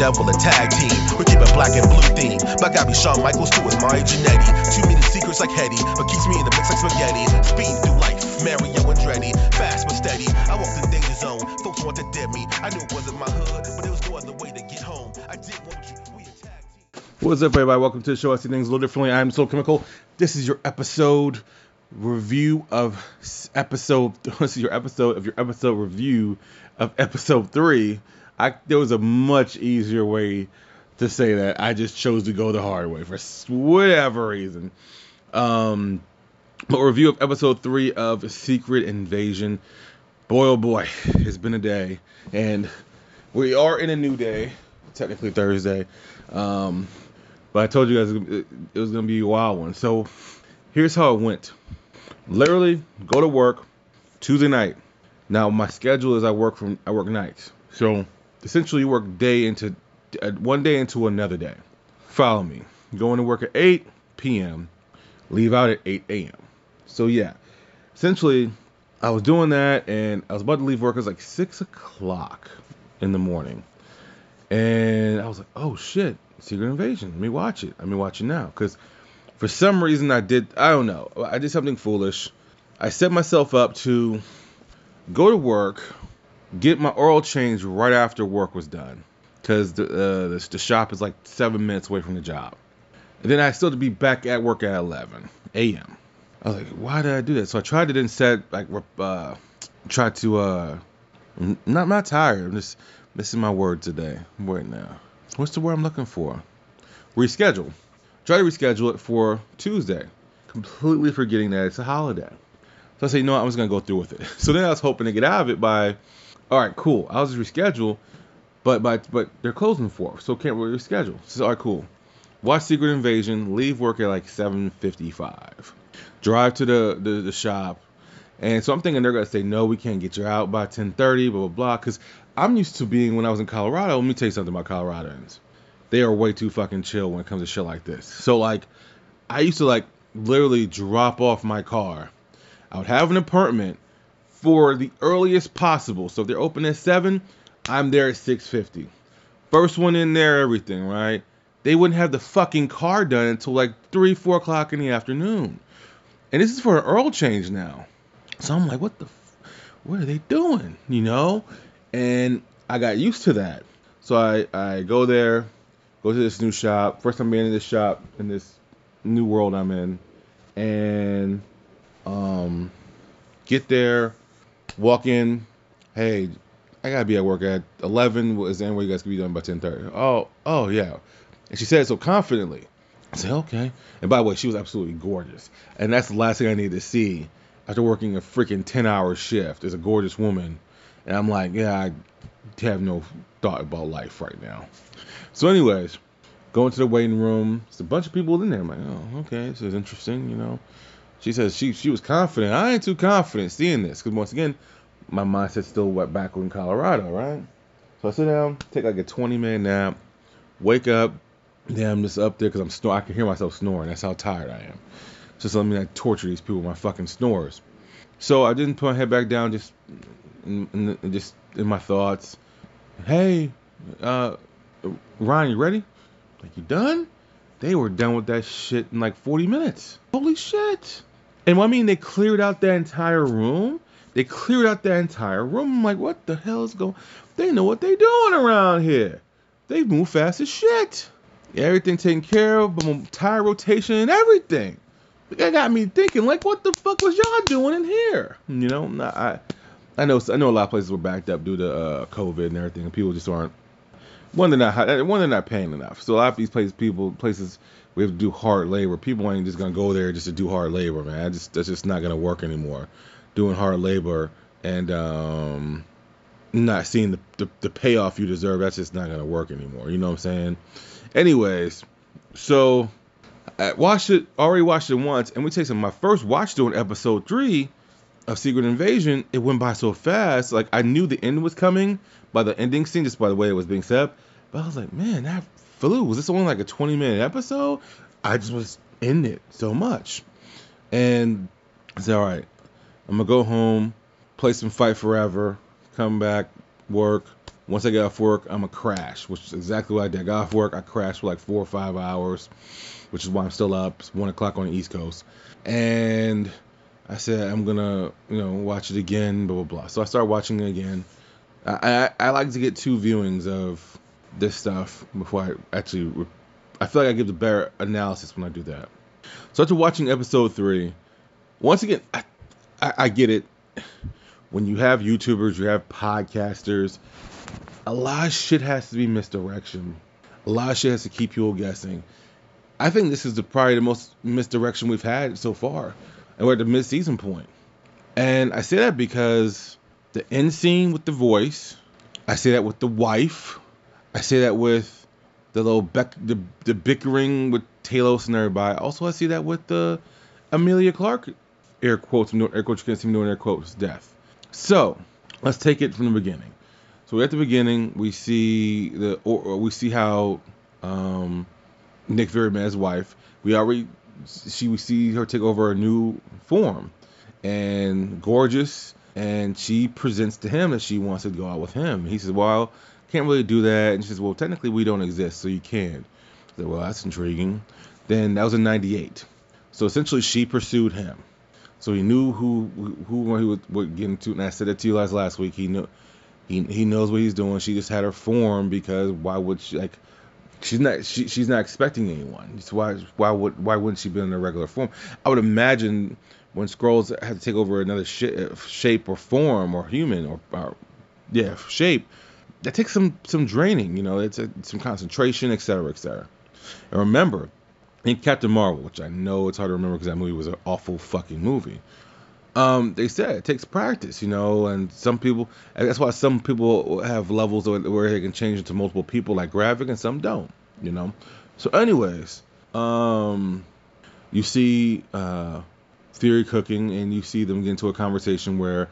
devil a tag team. We keep a black and blue theme. But got me Shawn Michaels too, it's Marty Jannetty. Two meeting secrets like Hetty, but keeps me in the mix like spaghetti. Speed through life, Mario Andretti. Fast but steady, I walked in danger zone. Folks want to dead me. I knew it wasn't my hood, but there was no other way to get home. I did want you. What's up, everybody? Welcome to the show. I see things a little differently. I'm Soul Chemical. This is your episode review of episode. This is your episode of your episode review of episode three. I there was a much easier way to say that. I just chose to go the hard way for whatever reason. Um, but review of episode three of Secret Invasion. Boy, oh boy, it's been a day, and we are in a new day. Technically Thursday. Um, but I told you guys it, was gonna be a wild one. So here's how it went. Literally, go to work Tuesday night. Now my schedule is I work from I work nights. So essentially, you work day into uh, one day into another day. Follow me. Going to work at 8 p.m. Leave out at 8 a.m. So yeah, essentially, I was doing that, and I was about to leave work. It was like six o'clock in the morning, and I was like, "Oh shit, Secret Invasion. Let me watch it. Let me watch it now." Because for some reason, I did. I don't know. I did something foolish. I set myself up to go to work, get my oil changed right after work was done, because the, uh, the the shop is like seven minutes away from the job. And then I still had to be back at work at 11 a.m. I was like, why did I do that? So I tried to then set like uh, try to uh, I'm not not tired. I'm just missing my word today. Wait now. What's the word I'm looking for? Reschedule. Try to reschedule it for Tuesday. Completely forgetting that it's a holiday. So I said, you know what, I'm just gonna go through with it. So then I was hoping to get out of it by, all right, cool. I'll just reschedule, but but but they're closing for, so can't really reschedule. So all right, cool. Watch Secret Invasion. Leave work at like 7:55. Drive to the, the the shop, and so I'm thinking they're gonna say no, we can't get you out by 10:30, blah blah blah. Because I'm used to being when I was in Colorado. Let me tell you something about Coloradans. They are way too fucking chill when it comes to shit like this. So like, I used to like literally drop off my car. I would have an apartment for the earliest possible. So if they're open at seven, I'm there at 6:50. First one in there, everything right. They wouldn't have the fucking car done until like three, four o'clock in the afternoon. And this is for an oil change now. So I'm like, what the, f- what are they doing? You know? And I got used to that. So I, I go there, go to this new shop. First time being in this shop in this new world I'm in. And um get there, walk in, hey, I gotta be at work at eleven. Is there any way you guys can be done by ten thirty? Oh, oh yeah. And she said it so confidently. I said, okay. And by the way, she was absolutely gorgeous. And that's the last thing I needed to see after working a freaking 10 hour shift is a gorgeous woman. And I'm like, yeah, I have no thought about life right now. So, anyways, going to the waiting room. There's a bunch of people in there. I'm like, oh, okay, this is interesting, you know. She says she she was confident. I ain't too confident seeing this because once again, my mindset's still wet back in Colorado, right? So I sit down, take like a 20 minute nap, wake up, Damn, I'm just up there because I'm snor- I can hear myself snoring. That's how tired I am. Just let me like torture these people with my fucking snores. So I didn't put my head back down, just in, in, in- just in my thoughts. Hey, uh, Ryan, you ready? Like you done? They were done with that shit in like 40 minutes. Holy shit! And what I mean, they cleared out that entire room. They cleared out that entire room. I'm like, what the hell is going? They know what they're doing around here. They move fast as shit. Everything taken care of, boom, tire rotation and everything. That got me thinking, like, what the fuck was y'all doing in here? You know, I, I know, I know a lot of places were backed up due to uh, COVID and everything, and people just aren't. One, they're not, one, they're not paying enough. So a lot of these places, people, places we have to do hard labor. People ain't just gonna go there just to do hard labor, man. Just, that's just not gonna work anymore. Doing hard labor and um, not seeing the, the the payoff you deserve, that's just not gonna work anymore. You know what I'm saying? Anyways, so I watched it, already watched it once, and we take some. My first watch during episode three of Secret Invasion, it went by so fast. Like I knew the end was coming by the ending scene, just by the way it was being set up. But I was like, man, that flew. Was this only like a 20 minute episode? I just was in it so much, and I said, all right, I'm gonna go home, play some Fight Forever, come back, work, Once I get off work, I'm going to crash, which is exactly what I did. I got off work, I crashed for like four or five hours, which is why I'm still up. It's one o'clock on the East Coast, and I said I'm gonna, you know, watch it again, blah blah blah. So I started watching it again. I I, I like to get two viewings of this stuff before I actually. Re- I feel like I give the better analysis when I do that. So after watching episode three, once again, I, I, I get it. When you have YouTubers, you have podcasters, a lot of shit has to be misdirection. A lot of shit has to keep people guessing. I think this is the, probably the most misdirection we've had so far, and we're at the mid-season point. And I say that because the end scene with the voice, I say that with the wife, I say that with the little beck, the, the bickering with Talos and everybody. Also, I see that with the Emilia Clarke air quotes, air quotes, you can't see me doing air quotes, death. So let's take it from the beginning. So at the beginning, we see the or, or we see how um, Nick Fury met his wife. We already she we see her take over a new form, and gorgeous, and she presents to him that she wants to go out with him. He says, "Well, can't really do that," and she says, "Well, technically we don't exist, so you can." I said, "Well, that's intriguing." Then that was in '98. So essentially, she pursued him. So he knew who who he would, would get into, and I said it to you last last week. He knew he he knows what he's doing. She just had her form because why would she like? She's not she, she's not expecting anyone. So why why would why wouldn't she be in a regular form? I would imagine when Skrulls had to take over another sh- shape or form or human or, or yeah shape, that takes some some draining. You know, it's a, some concentration, et cetera, et cetera. And remember, in Captain Marvel, which I know it's hard to remember because that movie was an awful fucking movie um, they said it takes practice, you know, and some people, and that's why some people have levels where they can change into multiple people like Gravik, and some don't, you know. So, anyways, um, you see uh, Fury cooking, and you see them get into a conversation where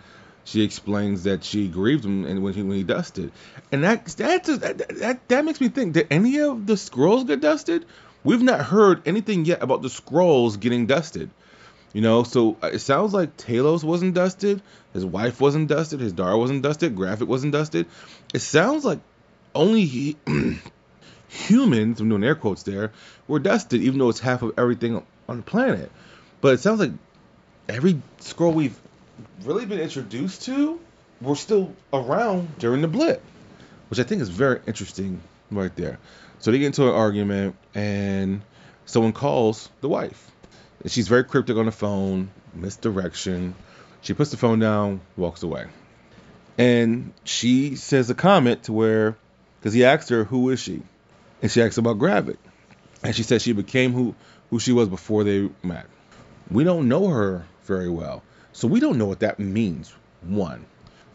she explains that she grieved him and when he when he dusted, and that that that that, makes me think: did any of the Skrulls get dusted? We've not heard anything yet about the Skrulls getting dusted. You know, so uh, it sounds like Talos wasn't dusted, his wife wasn't dusted, his daughter wasn't dusted, Gravik wasn't dusted. It sounds like only he, humans, I'm doing air quotes there, were dusted, even though it's half of everything on the planet. But it sounds like every Skrull we've really been introduced to were still around during the blip, which I think is very interesting right there. So they get into an argument, and someone calls the wife She's very cryptic on the phone, misdirection. She puts the phone down, walks away. And she says a comment to where, because he asked her, who is she? And she asked about Gravik. And she said she became who, who she was before they met. We don't know her very well. So we don't know what that means, one.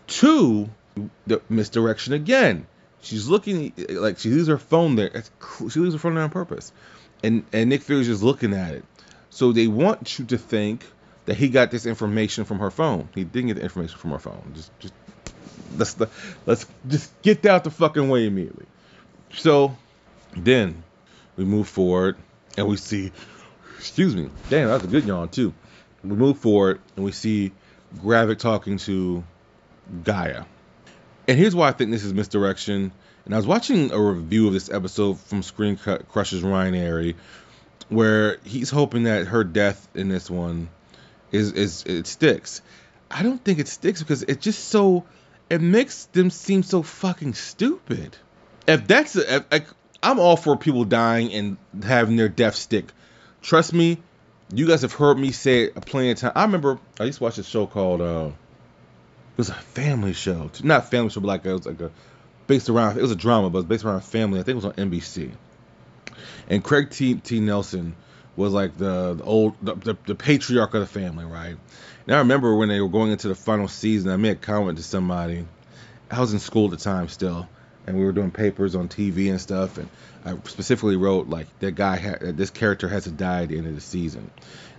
Two, the misdirection again. She's looking like she leaves her phone there. She leaves her phone there on purpose. And and Nick Fury's just looking at it. So they want you to think that he got this information from her phone. He didn't get the information from her phone. Just, just let's let's just get that out the fucking way immediately. So then we move forward and we see, excuse me, damn, that's a good yawn too. We move forward and we see Gravik talking to G'iah. And here's why I think this is misdirection. And I was watching a review of this episode from Screen Crushers Ryan Arey, where he's hoping that her death in this one is is it sticks. I don't think it sticks because it's just so it makes them seem so fucking stupid. If that's a, if, I'm all for people dying and having their death stick. Trust me, you guys have heard me say it a plenty of times. I remember I used to watch a show called uh, it was a family show, not family show, but like it was like a based around it was a drama, but it was based around family. I think it was on NBC. And Craig T. T. Nelson was like the, the old the, the, the, patriarch of the family, right? And I remember when they were going into the final season, I made a comment to somebody. I was in school at the time still, and we were doing papers on TV and stuff, and I specifically wrote like that guy had this character has to die at the end of the season.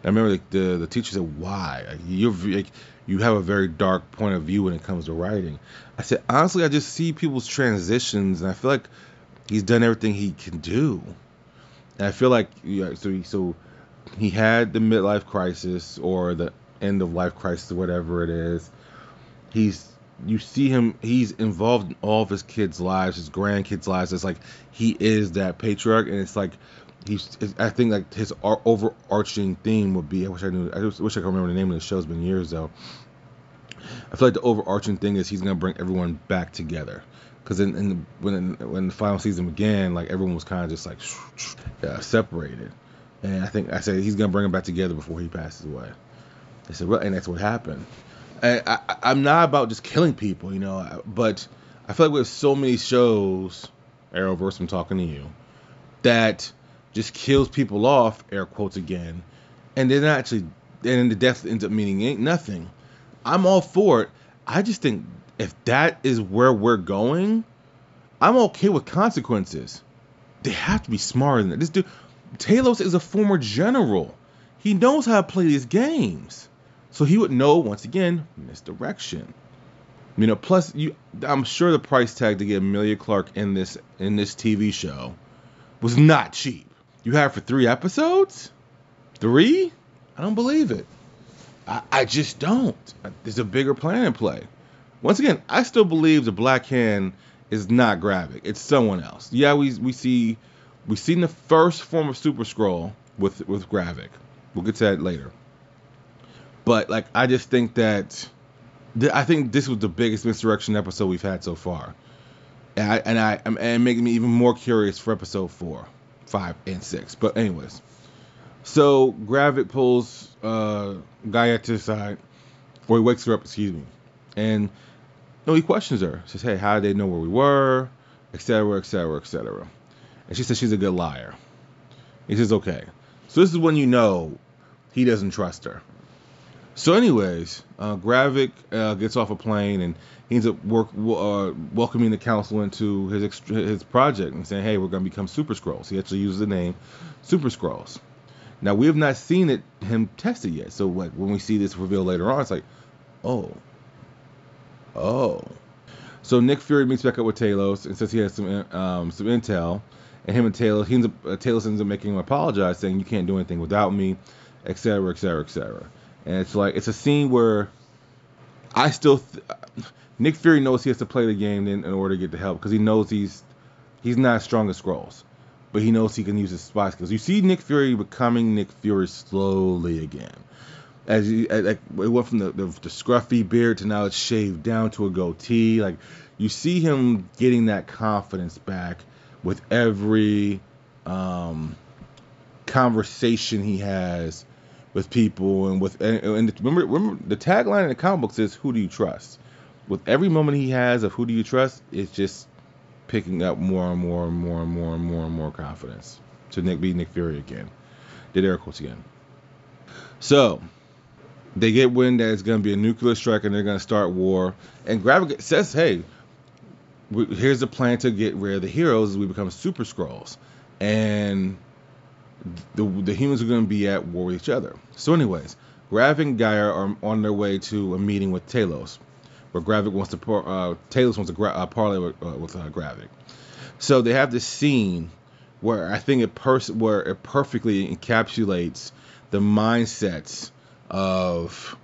And I remember like, the the teacher said, "Why? Like, you like, you have a very dark point of view when it comes to writing." I said, honestly, I just see people's transitions, and I feel like he's done everything he can do. And I feel like yeah, so he, so he had the midlife crisis or the end of life crisis, whatever it is. He's you see him he's involved in all of his kids' lives, his grandkids' lives. It's like he is that patriarch, and it's like he's. I think like his overarching theme would be. I wish I knew. I wish I could remember the name of the show. It's been years though. I feel like the overarching thing is he's gonna bring everyone back together. Because in, in when when the final season began, like everyone was kind of just like uh, separated, and I think I said he's gonna bring them back together before he passes away. I said, well, and that's what happened. I, I, am not about just killing people, you know, but I feel like we have so many shows, Arrowverse, I'm talking to you, that just kills people off, air quotes again, and they're actually, and the death ends up meaning ain't nothing. I'm all for it. I just think if that is where we're going, I'm okay with consequences. They have to be smarter than that. This dude, Talos is a former general. He knows how to play these games. So he would know once again misdirection. You know, plus you I'm sure the price tag to get Emilia Clarke in this in this TV show was not cheap. You have for three episodes? Three? I don't believe it. I, I just don't. There's a bigger plan in play. Once again, I still believe the Black Hand is not Gravik. It's someone else. Yeah, we we see we've seen the first form of Super Skrull with with Gravik. We'll get to that later. But like, I just think that th- I think this was the biggest misdirection episode we've had so far, and I and I and making me even more curious for episode four, five, and six. But anyways, so Gravik pulls uh, G'iah to the side, or he wakes her up, excuse me, and no, he questions her. Says, "Hey, how did they know where we were?" Etc. Etc. Etc. And she says she's a good liar. He says, "Okay." So this is when you know he doesn't trust her. So, anyways, uh, Gravik uh, gets off a plane and he ends up work, uh, welcoming the council into his his project and saying, "Hey, we're going to become Super Skrulls." He actually uses the name Super Skrulls. Now, we have not seen it him tested yet. So, like when we see this reveal later on, it's like, oh, Oh. So Nick Fury meets back up with Talos and says he has some um, some intel, and him and Talos, he ends up, uh, Talos ends up making him apologize, saying you can't do anything without me, etc., etc., etc. And it's like it's a scene where I still th- Nick Fury knows he has to play the game in, in order to get the help because he knows he's he's not as strong as Skrulls, but he knows he can use his spy skills. You see Nick Fury becoming Nick Fury slowly again as you like it went from the, the, the scruffy beard to now it's shaved down to a goatee. Like you see him getting that confidence back with every um, conversation he has with people and with and, and remember remember the tagline in the comic books is who do you trust? With every moment he has of who do you trust, it's just picking up more and more and more and more and more and more confidence to Nick be Nick Fury again. Did air quotes again. So they get wind that it's going to be a nuclear strike and they're going to start war. And Gravik says, "Hey, here's the plan to get rid of the heroes. As we become Super Skrulls." and the the humans are going to be at war with each other." So, anyways, Gravik and G'iah are on their way to a meeting with Talos, where Gravik wants to uh, Talos wants to gra- uh, with, uh, with uh, Gravik. So they have this scene where I think it pers- where it perfectly encapsulates the mindsets of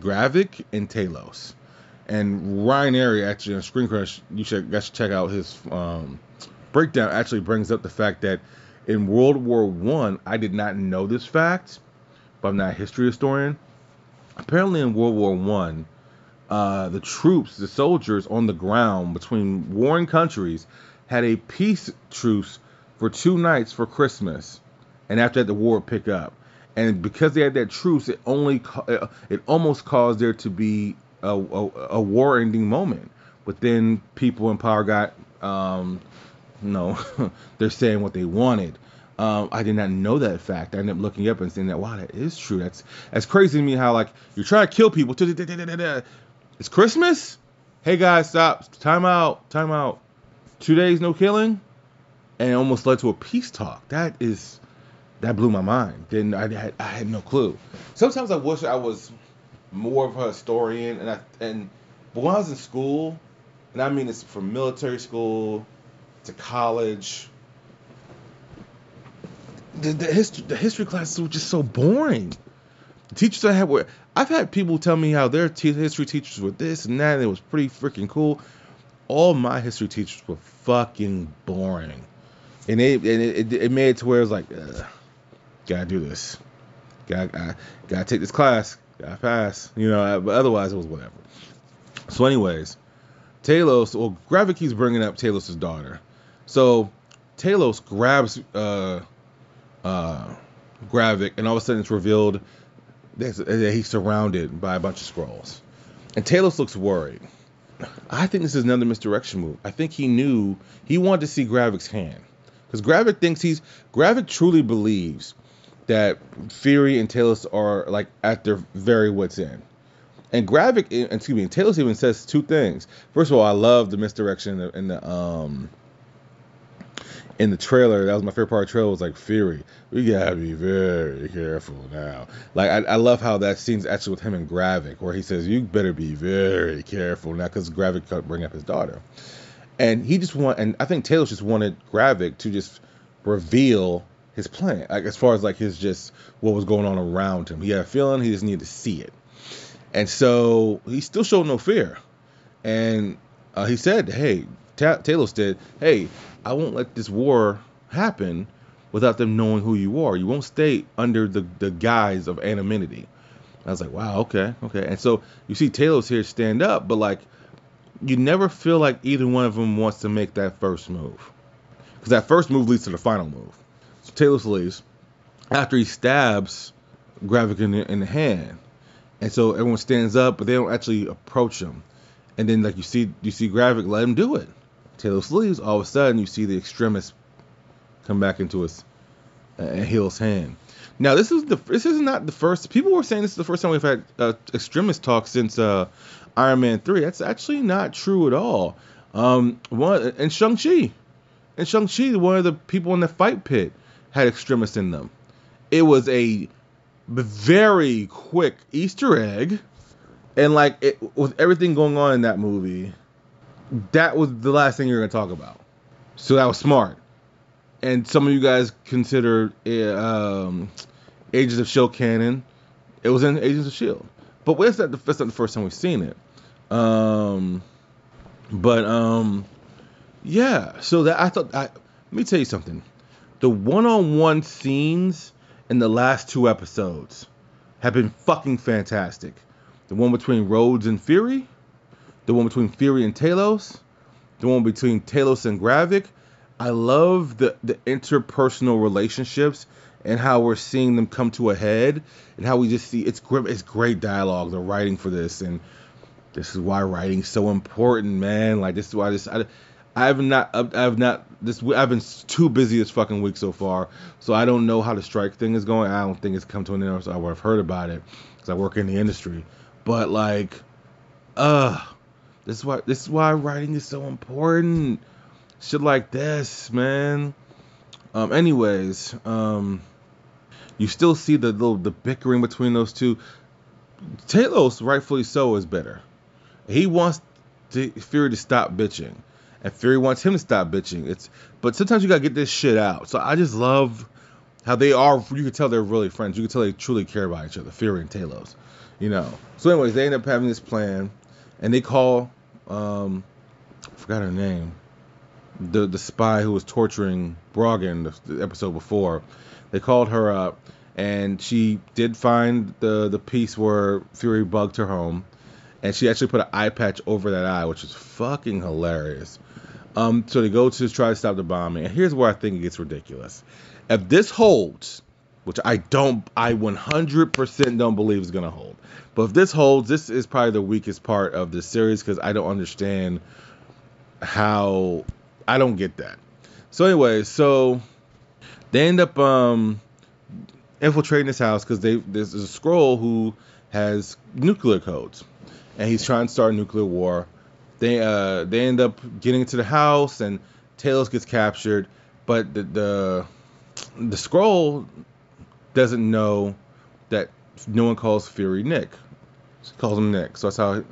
Gravik and Talos. And Ryan Arey actually on Screen Crush, you should, you should check out his um, breakdown. Actually brings up the fact that in World War One, I, I did not know this fact, but I'm not a history historian. Apparently, in World War One, uh, the troops, the soldiers on the ground between warring countries, had a peace truce for two nights for Christmas, and after that, the war would pick up and because they had that truce, it only uh, it almost caused there to be a, a, a war-ending moment. But then people in power got, um, know, they're saying what they wanted. Um, I did not know that fact. I ended up looking up and saying that wow, that is true. That's that's crazy to me. How like you're trying to kill people. It's Christmas. Hey guys, stop. Time out. Time out. Two days no killing, and it almost led to a peace talk. That is that blew my mind. Then I had I had no clue. Sometimes I wish I was more of a historian, and I and but when I was in school, and I mean it's from military school to college. The, the history the history classes were just so boring. The teachers I had were I've had people tell me how their history teachers were this and that, and it was pretty freaking cool. All my history teachers were fucking boring, and it and it, it, it made it to where it was like, gotta do this, gotta I, gotta take this class, gotta pass, you know. But otherwise, it was whatever. So, anyways, Talos, well, Gravik keeps bringing up Talos' daughter. So, Talos grabs uh, uh, Gravik, and all of a sudden it's revealed that he's surrounded by a bunch of Skrulls. And Talos looks worried. I think this is another misdirection move. I think he knew he wanted to see Gravik's hand. Because Gravik thinks he's Gravik truly believes that Fury and Talos are like at their very wits end. And Gravik, excuse me, Talos even says two things. First of all, I love the misdirection in the, in the um in the trailer, that was my favorite part of the trailer, was like Fury. We gotta be very careful now. Like I, I love how that scene's actually with him and Gravik, where he says, You better be very careful now because Gravik could bring up his daughter. And he just want and I think Talos just wanted Gravik to just reveal his plan. Like as far as like his just what was going on around him. He had a feeling he just needed to see it. And so he still showed no fear. And uh, he said, Hey, Talos did, Hey, I won't let this war happen without them knowing who you are. You won't stay under the, the guise of anonymity. I was like, wow, okay, okay. And so you see Taylor's here stand up, but like, you never feel like either one of them wants to make that first move. Because that first move leads to the final move. So Talos leaves after he stabs Gravik in the, in the hand. And so everyone stands up, but they don't actually approach him. And then like you see you see Gravik let him do it. Talos leaves, all of a sudden you see the extremis come back into his uh, Hill's hand. Now this is the this is not the first. People were saying this is the first time we've had uh, extremis talk since uh, Iron Man three. That's actually not true at all. Um, one and Shang Chi, and Shang Chi, one of the people in the fight pit had extremis in them. It was a very quick Easter egg, and like it, with everything going on in that movie, that was the last thing you're going to talk about. So that was smart. And some of you guys consider um, Agents of Shield canon. It was in Agents of Shield, but that's not the, that's not the first time we've seen it. Um, but um, yeah. So that I thought. I, let me tell you something. The one-on-one scenes in the last two episodes have been fucking fantastic. The one between Rhodes and Fury the one between Fury and Talos, the one between Talos and Gravik. I love the the interpersonal relationships and how we're seeing them come to a head and how we just see it's great it's great dialogue the writing for this. And this is why writing's so important man. Like this is why this I, I have not I have not this I've been too busy this fucking week so far. So I don't know how the strike thing is going. I don't think it's come to an end. So I would have heard about it because I work in the industry. But like uh this is why this is why writing is so important. Shit like this, man. Um, anyways, um, you still see the little the bickering between those two. Talos, rightfully so, is better. He wants to, Fury to stop bitching, and Fury wants him to stop bitching. It's but sometimes you gotta get this shit out. So I just love how they are. You can tell they're really friends. You can tell they truly care about each other, Fury and Talos. You know. So anyways, they end up having this plan, and they call um, I forgot her name. The the spy who was torturing Brogan the, the episode before. They called her up, and she did find the the piece where Fury bugged her home, and she actually put an eye patch over that eye, which is fucking hilarious. Um, so they go to try to stop the bombing, and here's where I think it gets ridiculous. If this holds, which I don't, I 100% don't believe is gonna hold. But if this holds, this is probably the weakest part of the series because I don't understand how I don't get that. So anyway, so they end up um, infiltrating this house because there's a Skrull who has nuclear codes, and he's trying to start a nuclear war. They uh they end up getting into the house, and Talos gets captured, but the the, the Skrull doesn't know that no one calls Fury Nick. She calls him Nick. So that's how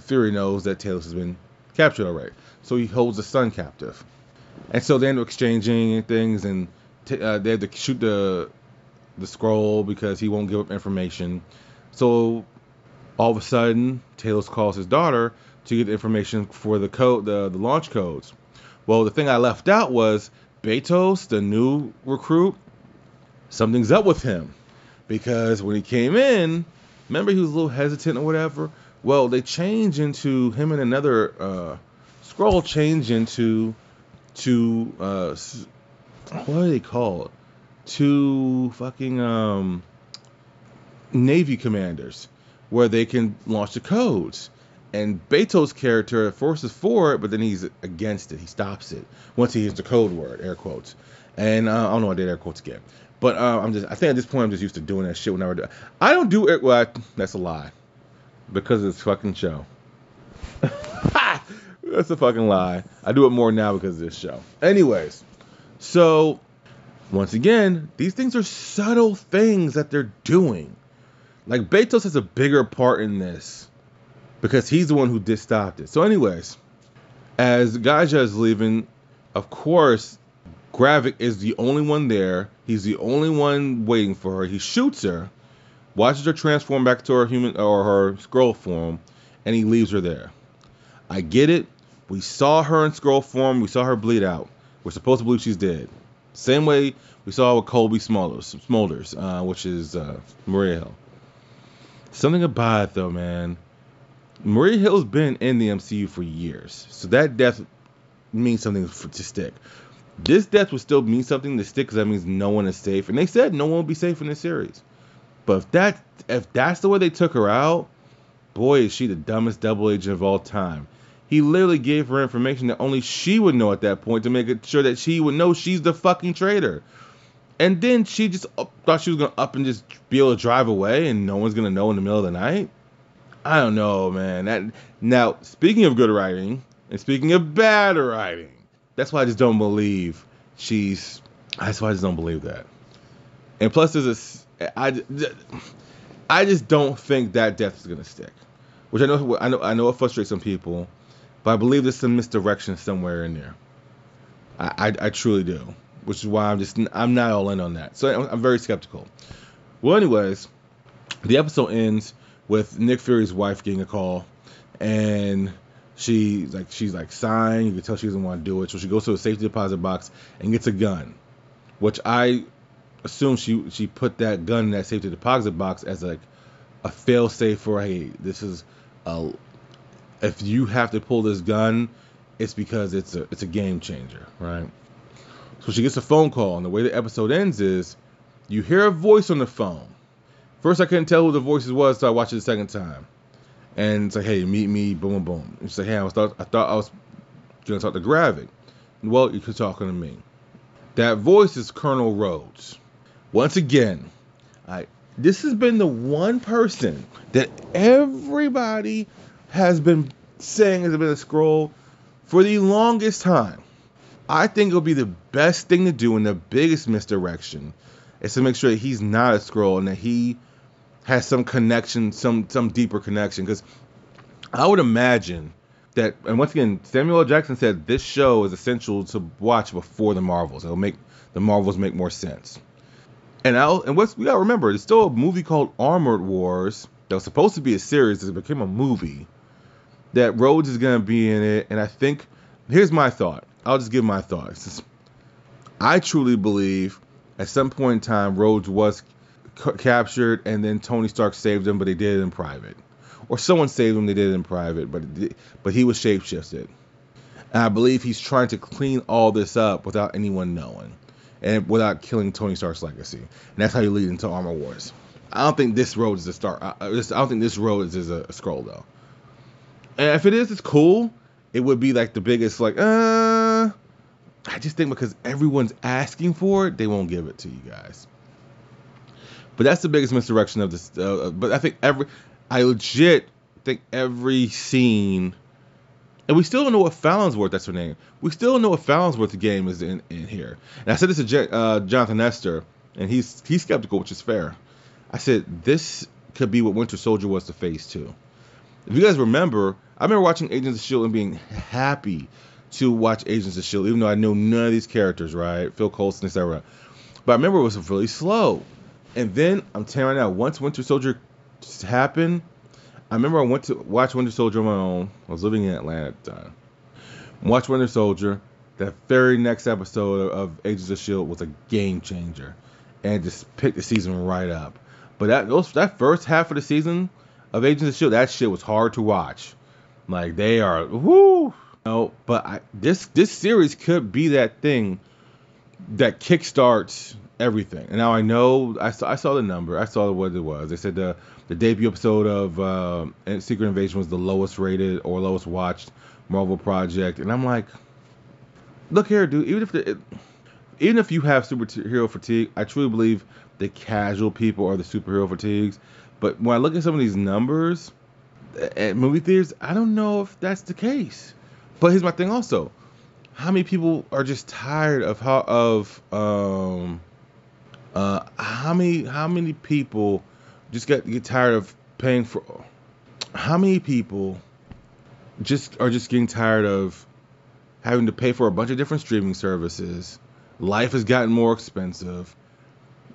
Fury knows that Talos has been captured already. So he holds the son captive. And so they end up exchanging things, and t- uh, they have to shoot the the Skrull because he won't give up information. So all of a sudden, Talos calls his daughter to get information for the code, the, the launch codes. Well, the thing I left out was Betos, the new recruit. Something's up with him because when he came in, remember he was a little hesitant or whatever. Well, they change into him and another uh, Skrull change into to uh, what do they call it? To fucking um, Navy commanders where they can launch the codes. And Beto's character forces for it, but then he's against it. He stops it once he hears the code word, air quotes. And uh, I don't know I did air quotes again. But uh, I'm just, I think at this point I'm just used to doing that shit whenever I do. I don't do it. Well, I, that's a lie, because it's fucking show. that's a fucking lie. I do it more now because of this show. Anyways, so once again, these things are subtle things that they're doing. Like Betos has a bigger part in this because he's the one who did stop it. So, anyways, as G'iah is leaving, of course, Gravik is the only one there. He's the only one waiting for her. He shoots her, watches her transform back to her human or her Skrull form, and he leaves her there. I get it. We saw her in Skrull form. We saw her bleed out. We're supposed to believe she's dead. Same way we saw with Cobie Smulders, Smulders uh, which is uh, Maria Hill. Something about it though, man. Maria Hill's been in the MCU for years, so that death means something to stick. This death would still mean something to stick because that means no one is safe, and they said no one will be safe in this series. But if that if that's the way they took her out, boy, is she the dumbest double agent of all time. He literally gave her information that only she would know at that point to make sure that she would know she's the fucking traitor. And then she just thought she was gonna up and just be able to drive away, and no one's gonna know in the middle of the night. I don't know, man. That now speaking of good writing and speaking of bad writing, that's why I just don't believe she's. That's why I just don't believe that. And plus, there's a. I, I just don't think that death is gonna stick. Which I know, I know, I know it frustrates some people, but I believe there's some misdirection somewhere in there. I, I, I truly do which is why I'm just I'm not all in on that. So I'm, I'm very skeptical. Well, anyways, the episode ends with Nick Fury's wife getting a call, and she like she's like sighing. You can tell she doesn't want to do it, so she goes to a safety deposit box and gets a gun, which I assume she she put that gun in that safety deposit box as like a fail safe for hey this is a if you have to pull this gun, it's because it's a it's a game changer, right? So she gets a phone call, and the way the episode ends is you hear a voice on the phone. First, I couldn't tell who the voice was, so I watched it the second time. And it's like, hey, meet me, boom, boom, she's like, hey, I, was thought, I thought I was going to talk to Gravik. Well, you're talking to me. That voice is Colonel Rhodes. Once again, I this has been the one person that everybody has been saying has been a Skrull for the longest time. I think it'll be the best thing to do in the biggest misdirection is to make sure that he's not a Skrull and that he has some connection, some some deeper connection. Because I would imagine that, and once again, Samuel L. Jackson said this show is essential to watch before the Marvels. It'll make the Marvels make more sense. And I'll, and what's we gotta remember, there's still a movie called Armored Wars that was supposed to be a series that became a movie. That Rhodes is gonna be in it, and I think here's my thought. I'll just give my thoughts. I truly believe at some point in time Rhodes was captured and then Tony Stark saved him, but they did it in private, or someone saved him. They did it in private, but did, but he was shapeshifted. And I believe he's trying to clean all this up without anyone knowing, and without killing Tony Stark's legacy. And that's how you lead into Armor Wars. I don't think this road is a start. I, I don't think this road is, a, a Skrull though. And if it is, it's cool. It would be like the biggest like uh I just think because everyone's asking for it, they won't give it to you guys. But that's the biggest misdirection of this. Uh, but I think every, I legit think every scene, and we still don't know what Falonsworth, that's her name. We still don't know what Falonsworth's game is in, in here. And I said this to J- uh, Jonathan Nestor, and he's he's skeptical, which is fair. I said this could be what Winter Soldier was to Phase Two. If you guys remember, I remember watching Agents of Shield and being happy to watch Agents of Shield, even though I know none of these characters, right? Phil Coulson, etc. But I remember it was really slow. And then I'm telling you right now, once Winter Soldier happened, I remember I went to watch Winter Soldier on my own. I was living in Atlanta at the time. Watch Winter Soldier. That very next episode of Agents of Shield was a game changer, and just picked the season right up. But that those, that first half of the season of Agents of Shield, that shit was hard to watch. Like they are, whoo. No, but I, this this series could be that thing that kickstarts everything. And now I know I saw I saw the number. I saw what it was. They said the the debut episode of uh, Secret Invasion was the lowest rated or lowest watched Marvel project, and I'm like, look here, dude. Even if the, even if you have superhero fatigue, I truly believe the casual people are the superhero fatigues. But when I look at some of these numbers at movie theaters, I don't know if that's the case. But here's my thing also. How many people are just tired of how of um uh how many how many people just get get tired of paying for how many people just are just getting tired of having to pay for a bunch of different streaming services. Life has gotten more expensive.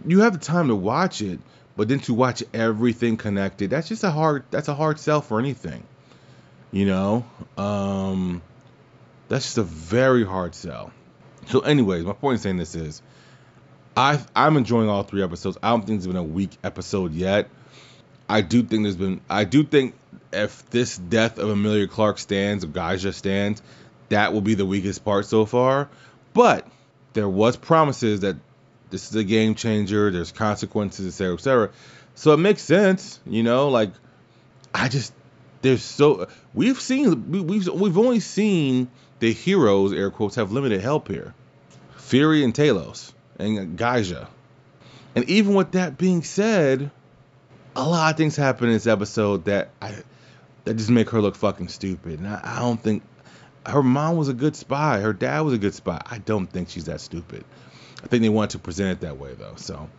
You have the time to watch it, but then to watch everything connected, that's just a hard that's a hard sell for anything. You know? Um that's just a very hard sell. So anyways, my point in saying this is I I'm enjoying all three episodes. I don't think there's been a weak episode yet. I do think there's been I do think if this death of Emilia Clarke stands, of G'iah stands, that will be the weakest part so far. But there was promises that this is a game changer. There's consequences, etc., etc. So it makes sense, you know. Like I just there's so we've seen we, we've we've only seen the heroes air quotes have limited help here, Fury and Talos and G'iah, and even with that being said, a lot of things happen in this episode that I that just make her look fucking stupid. And I, I don't think her mom was a good spy. Her dad was a good spy. I don't think she's that stupid. I think they want to present it that way though. So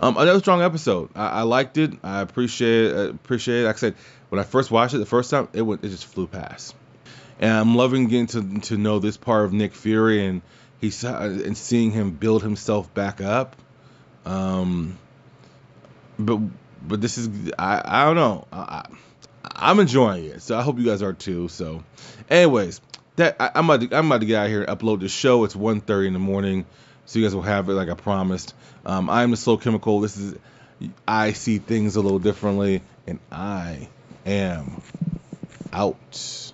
um, another strong episode. I, I liked it. I appreciate it, appreciate it. Like I said, when I first watched it the first time, it went it just flew past. And I'm loving getting to to know this part of Nick Fury and he's and seeing him build himself back up. Um, but but this is I I don't know. I, I'm enjoying it, so I hope you guys are too. So, anyways, that I, am about to, I'm about to get out here and upload the show. It's 1:30 in the morning, so you guys will have it like I promised. Um, I'm the Slow Chemical. This is I see things a little differently, and I am out.